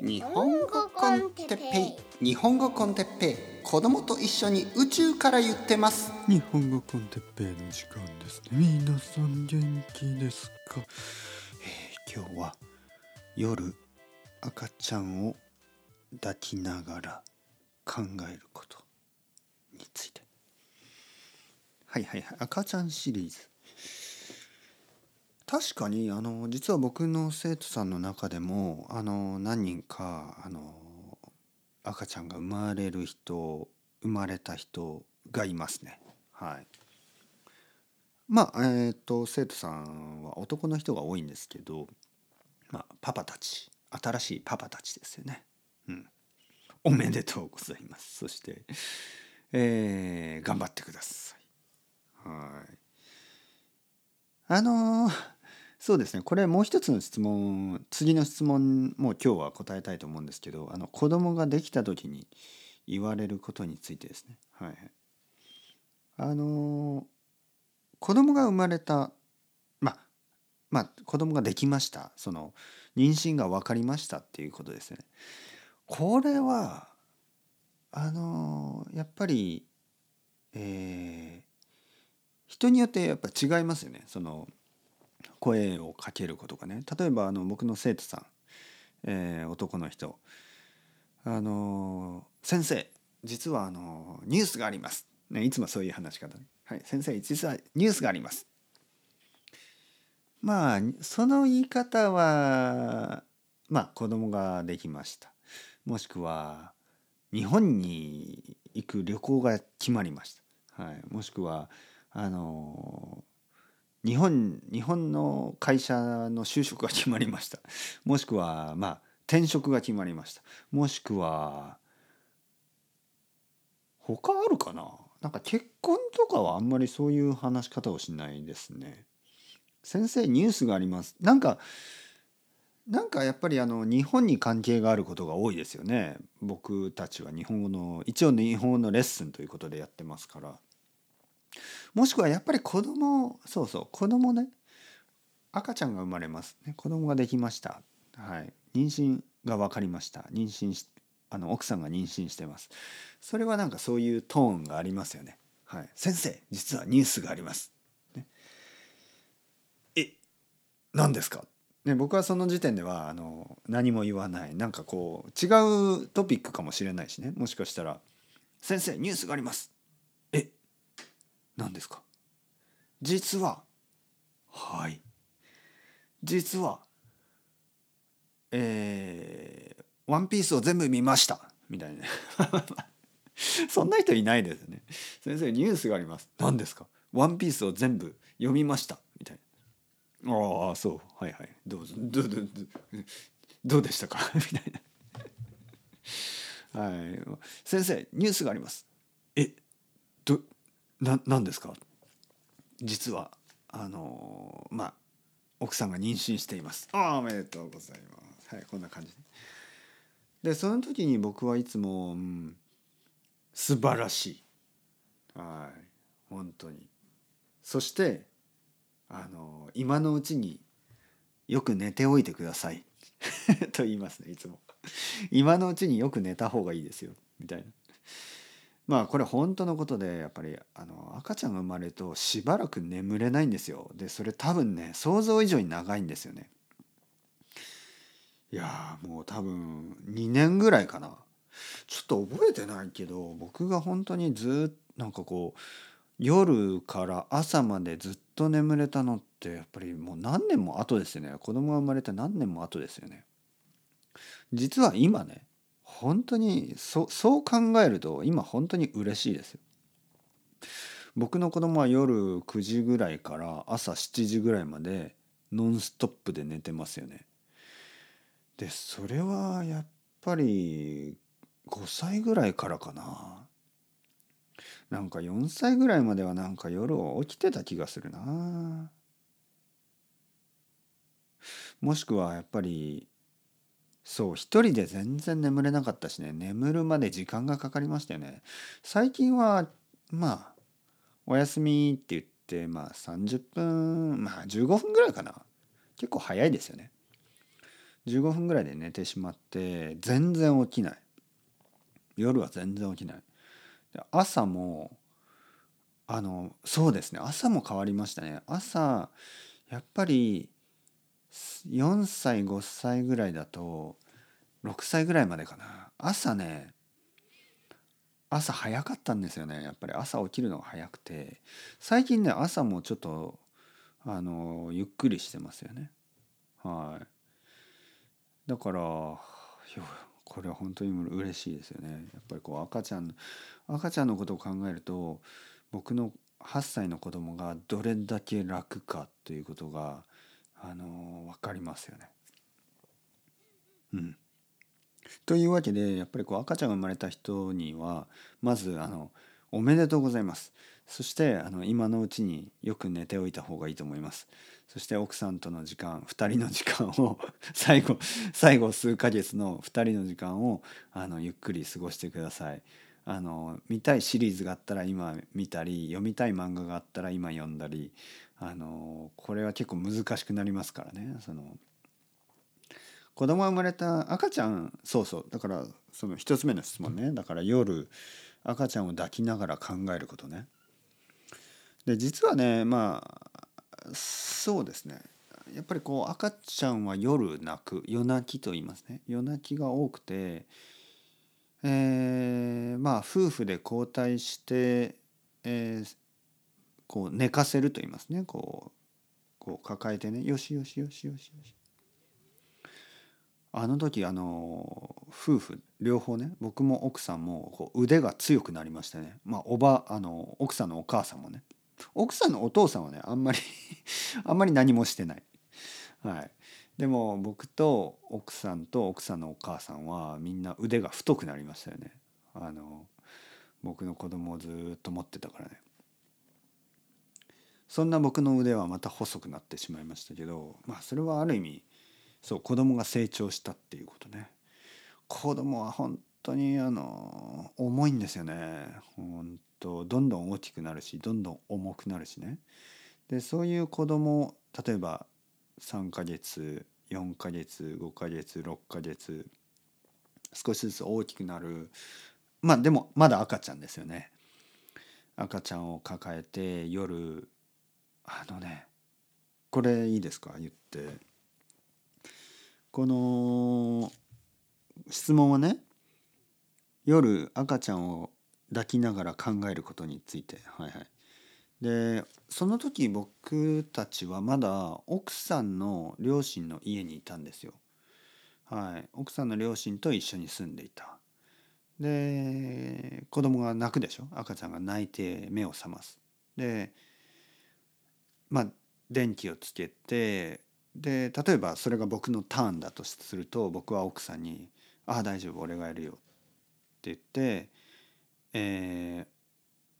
日本語コンテッペイ。日本語コンテッペイ。子供と一緒に宇宙から言ってます。日本語コンテッペイの時間ですね。皆さん元気ですか、えー今日は夜赤ちゃんを抱きながら考えることについて。はいはいはい。赤ちゃんシリーズ確かにあの実は僕の生徒さんの中でもあの何人かあの赤ちゃんが生まれる人生まれた人がいますね。はい。まあえっ、と生徒さんは男の人が多いんですけどまあパパたち新しいパパたちですよね。うん。おめでとうございます。そしてえー頑張ってください。はい。あのーそうですね。これもう一つの質問次の質問も今日は答えたいと思うんですけどあの子供ができた時に言われることについてですね。はいあの子供が生まれたまあまあ子供ができました。その妊娠が分かりましたっていうことですね。これはあのやっぱりえー人によってやっぱ違いますよね。その声をかけることがね例えばあの僕の生徒さん、えー男の人あの先生実はあのニュースがあります」ね、いつもそういう話し方ね「はい先生実はニュースがあります」まあその言い方はまあ子供ができました。もしくは日本に行く旅行が決まりました、はい、もしくはあの日本日本の会社の就職が決まりました。もしくはまあ転職が決まりました。もしくは他あるかな？なんか結婚とかはあんまりそういう話し方をしないですね。先生ニュースがあります。なんかなんかやっぱりあの日本に関係があることが多いですよね。僕たちは日本語の一応日本語のレッスンということでやってますから。もしくはやっぱり子供そうそう子供ね赤ちゃんが生まれます、ね、子供ができました。はい。妊娠が分かりました。妊娠しあの奥さんが妊娠してます。それはなんかそういうトーンがありますよね。はい。先生実はニュースがあります、ね、え何ですか？ね、僕はその時点ではあの何も言わない。なんかこう違うトピックかもしれないしね。もしかしたら「先生ニュースがあります」「何ですか?」実ははい。実はえーワンピースを全部見ました」みたいな。ね そんな人いないですよね。先生ニュースがあります。何ですか？ワンピースを全部読みました。みたいな。ああそう。はいはい。どうぞ。どうどうどうどうでしたか？みたいな。はい。先生ニュースがあります。えどな何ですか？実はあのまあ奥さんが妊娠しています。おめでとうございます。はいこんな感じ。でその時に僕はいつも、うん、素晴らしい。はい本当に。そしてあの今のうちによく寝ておいてください。と言いますねいつも。今のうちによく寝た方がいいですよ。みたいな。まあこれ本当のことでやっぱりあの赤ちゃんが生まれるとしばらく眠れないんですよ。でそれ多分ね想像以上に長いんですよね。いやもう多分2年ぐらいかな。ちょっと覚えてないけど僕が本当にずっとなんかこう夜から朝までずっと眠れたのってやっぱりもう何年も後ですよね。子供が生まれて何年も後ですよね。実は今ね本当にそそう考えると今本当に嬉しいですよ。僕の子供は夜9時ぐらいから朝7時ぐらいまでノンストップで寝てますよね。でそれはやっぱり5歳ぐらいからかな。なんか4歳ぐらいまではなんか夜起きてた気がするな。もしくはやっぱりそう一人で全然眠れなかったしね。眠るまで時間がかかりましたよね。最近はまあお休みって言ってまあ30分まあ15分ぐらいかな。結構早いですよね。15分ぐらいで寝てしまって全然起きない。夜は全然起きない。で朝もあのそうですね。朝も変わりましたね。朝やっぱり4歳5歳ぐらいだと6歳ぐらいまでかな。朝ね朝早かったんですよね。やっぱり朝起きるのが早くて。最近ね朝もちょっとあのゆっくりしてますよね。はい。だからこれは本当に嬉しいですよね。やっぱりこう赤ちゃん赤ちゃんのことを考えると僕の8歳の子供がどれだけ楽かということがあの分かりますよね。うん、というわけでやっぱりこう赤ちゃんが生まれた人にはまずあの「おめでとうございます」そしてあの今のうちによく寝ておいた方がいいと思います。そして奥さんとの時間2人の時間を 最後最後数ヶ月の2人の時間をあのゆっくり過ごしてください。あの見たいシリーズがあったら今見たり読みたい漫画があったら今読んだりあのこれは結構難しくなりますからねその子供が生まれた赤ちゃんそうそうだからその一つ目の質問ね。だから夜赤ちゃんを抱きながら考えることね。で実はねまあそうですね。やっぱりこう赤ちゃんは夜泣く夜泣きと言いますね。夜泣きが多くてえー、まあ夫婦で交代して、えー、こう寝かせると言いますね。こうこう抱えてね。よしよしよしよしよし。あの時あの夫婦両方ね僕も奥さんもこう腕が強くなりましてね。まあおばあの奥さんのお母さんもね。奥さんのお父さんはねあんまり あんまり何もしてない。はい、でも僕と奥さんと奥さんのお母さんはみんな腕が太くなりましたよね。あの僕の子供をずっと持ってたからね。そんな僕の腕はまた細くなってしまいましたけどまあそれはある意味そう子供が成長したっていうことね。子供は本当にあの重いんですよね。本当どんどん大きくなるしどんどん重くなるしね。でそういう子供例えば3ヶ月4ヶ月5ヶ月6ヶ月少しずつ大きくなる。まあでもまだ赤ちゃんですよね。赤ちゃんを抱えて夜あのねこれいいですか？言って。この質問はね夜赤ちゃんを抱きながら考えることについてはいはいでその時僕たちはまだ奥さんの両親の家にいたんですよ。はい、奥さんの両親と一緒に住んでいた。で子供が泣くでしょ？赤ちゃんが泣いて目を覚ます。でまあ電気をつけてで例えばそれが僕のターンだとすると僕は奥さんに「ああ大丈夫俺がやるよ」って言って、えー、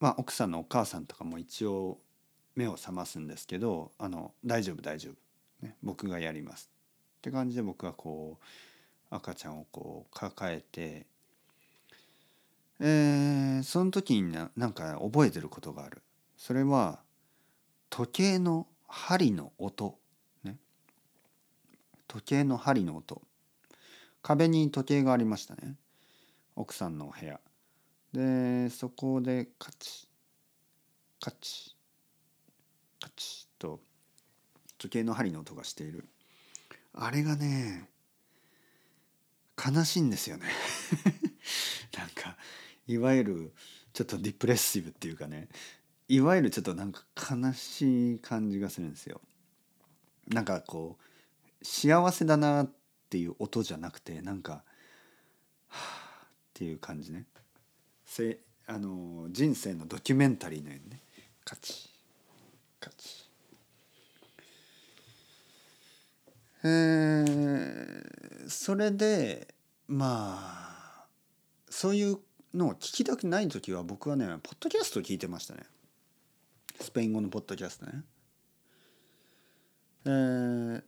まあ奥さんのお母さんとかも一応目を覚ますんですけどあの大丈夫大丈夫、ね、僕がやります。って感じで僕はこう赤ちゃんをこう抱えて、えー、その時にななんか覚えてることがある。それは時計の針の音時計の針の音。壁に時計がありましたね。奥さんのお部屋。でそこでカチカチカチと時計の針の音がしている。あれがね悲しいんですよね。なんかいわゆるちょっとディプレッシブっていうかね。いわゆるちょっとなんか悲しい感じがするんですよ。なんかこう幸せだなっていう音じゃなくてなんかはあっていう感じね。せあの人生のドキュメンタリーのようにね。カチ。カチ。えー、それでまあそういうのを聞きたくない時は僕はねポッドキャストを聞いてましたね。スペイン語のポッドキャストね。えー、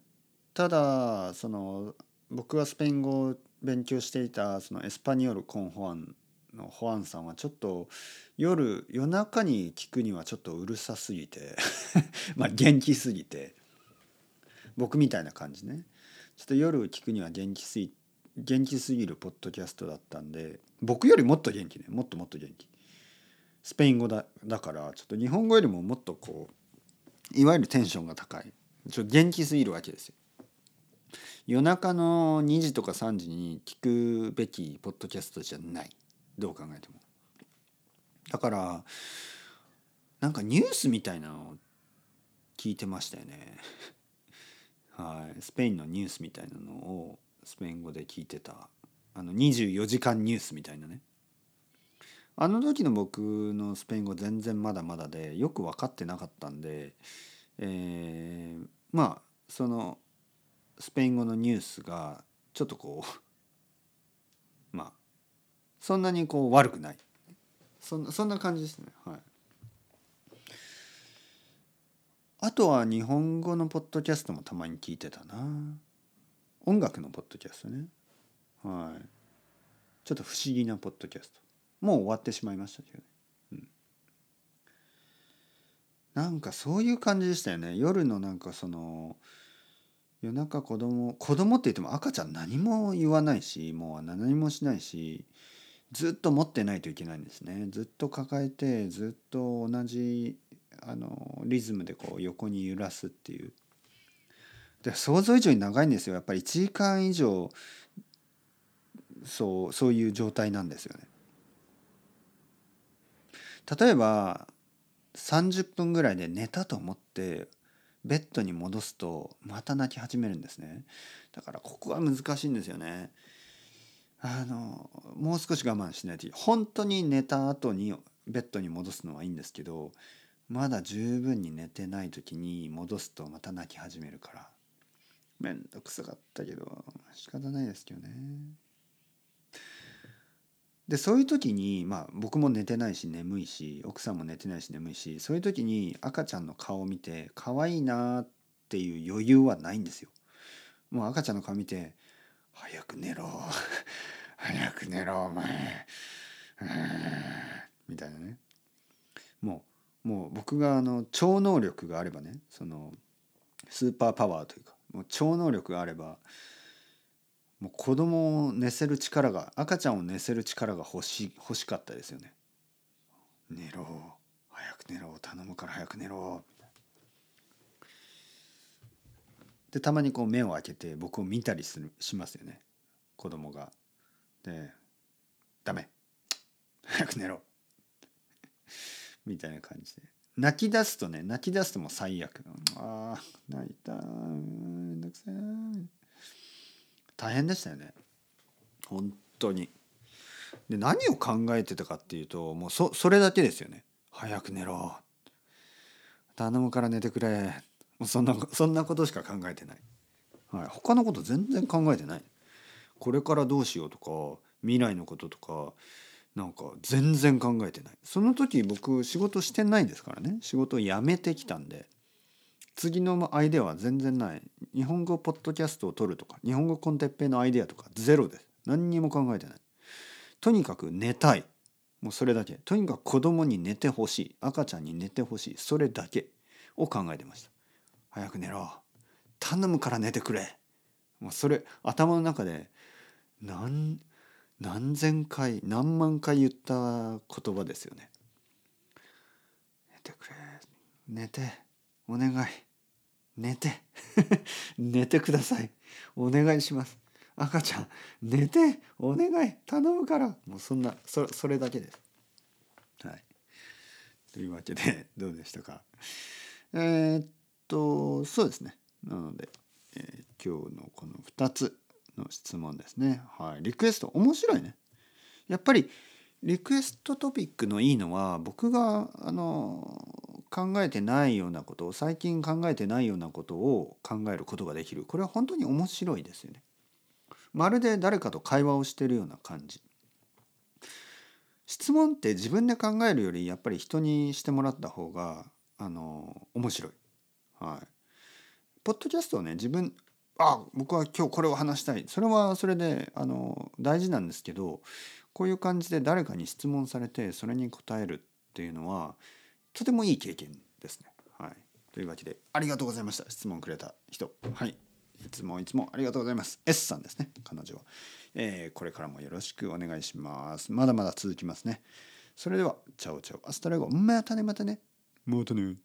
ただその僕がスペイン語を勉強していたそのエスパニオル・コン・ホアンのホアンさんはちょっと夜夜中に聞くにはちょっとうるさすぎて まあ元気すぎて僕みたいな感じね。ちょっと夜聞くには元気すぎ元気すぎるポッドキャストだったんで僕よりもっと元気ね。もっともっと元気。スペイン語だだからちょっと日本語よりももっとこういわゆるテンションが高い。ちょっと元気すぎるわけですよ。夜中の2時とか3時に聞くべきポッドキャストじゃない。どう考えても。だからなんかニュースみたいなのを聞いてましたよね。はい。スペインのニュースみたいなのをスペイン語で聞いてた。あの24時間ニュースみたいなね。あの時の僕のスペイン語全然まだまだでよく分かってなかったんで、えー、まあそのスペイン語のニュースがちょっとこう まあそんなにこう悪くない。そんなそんな感じですね。はい。あとは日本語のポッドキャストもたまに聞いてたな。音楽のポッドキャストね。はい。ちょっと不思議なポッドキャスト。もう終わってしまいましたけどね、うん、なんかそういう感じでしたよね。夜のなんかその夜中子供子供って言っても赤ちゃん何も言わないしもう何もしないしずっと持ってないといけないんですね。ずっと抱えてずっと同じあのリズムでこう横に揺らすっていう。で想像以上に長いんですよ。やっぱり1時間以上そうそういう状態なんですよね。例えば30分ぐらいで寝たと思ってベッドに戻すとまた泣き始めるんですね。だからここは難しいんですよね。あのもう少し我慢しないと本当に寝た後にベッドに戻すのはいいんですけどまだ十分に寝てない時に戻すとまた泣き始めるから。めんどくさかったけど仕方ないですけどね。でそういう時にまあ僕も寝てないし眠いし奥さんも寝てないし眠いしそういう時に赤ちゃんの顔を見て可愛いなっていう余裕はないんですよ。もう赤ちゃんの顔見て「早く寝ろ 早く寝ろお前」みたいなねもうもう僕があの超能力があればねそのスーパーパワーというかもう超能力があればもう子供を寝せる力が赤ちゃんを寝せる力が欲し欲しかったですよね。寝ろ。早く寝ろ。頼むから早く寝ろ。でたまにこう目を開けて僕を見たりするしますよね。子供が。で「ダメ。早く寝ろ」みたいな感じで。泣き出すとね泣き出すともう最悪。ああ泣いためんどくさい大変でしたよね。本当に。で何を考えてたかっていうともうそそれだけですよね。早く寝ろ。頼むから寝てくれ。もうそんなそんなことしか考えてない、はい、他のこと全然考えてない。これからどうしようとか未来のこととかなんか全然考えてない。その時僕仕事してないですからね。仕事を辞めてきたんで。次のアイデアは全然ない。日本語ポッドキャストを撮るとか日本語コンテッペイのアイデアとかゼロです。何にも考えてない。とにかく寝たい。もうそれだけ。とにかく子供に寝てほしい。赤ちゃんに寝てほしい。それだけを考えてました。早く寝ろ。頼むから寝てくれ。もうそれ頭の中で何何千回何万回言った言葉ですよね。寝てくれ。寝て。お願い。寝て。寝てください。お願いします。赤ちゃん寝て。お願い。頼むから。もうそんなそそれだけです。はい。というわけでどうでしたか？えー、っとそうですね。なので、えー、今日のこの2つの質問ですね。はい。リクエスト面白いね。やっぱりリクエストトピックのいいのは僕があの考えてないようなことを最近考えてないようなことを考えることができるこれは本当に面白いですよね。まるで誰かと会話をしてるような感じ。質問って自分で考えるよりやっぱり人にしてもらった方があの面白い。はい。ポッドキャストをね自分あ僕は今日これを話したいそれはそれであの大事なんですけどこういう感じで誰かに質問されてそれに答えるっていうのはとてもいい経験ですね。はい、というわけでありがとうございました。質問くれた人。はい、いつもいつもありがとうございます。S さんですね。彼女。は、えーこれからもよろしくお願いします。まだまだ続きますね。それでは Ciao ciao。 Hasta luego。またねまたね。またね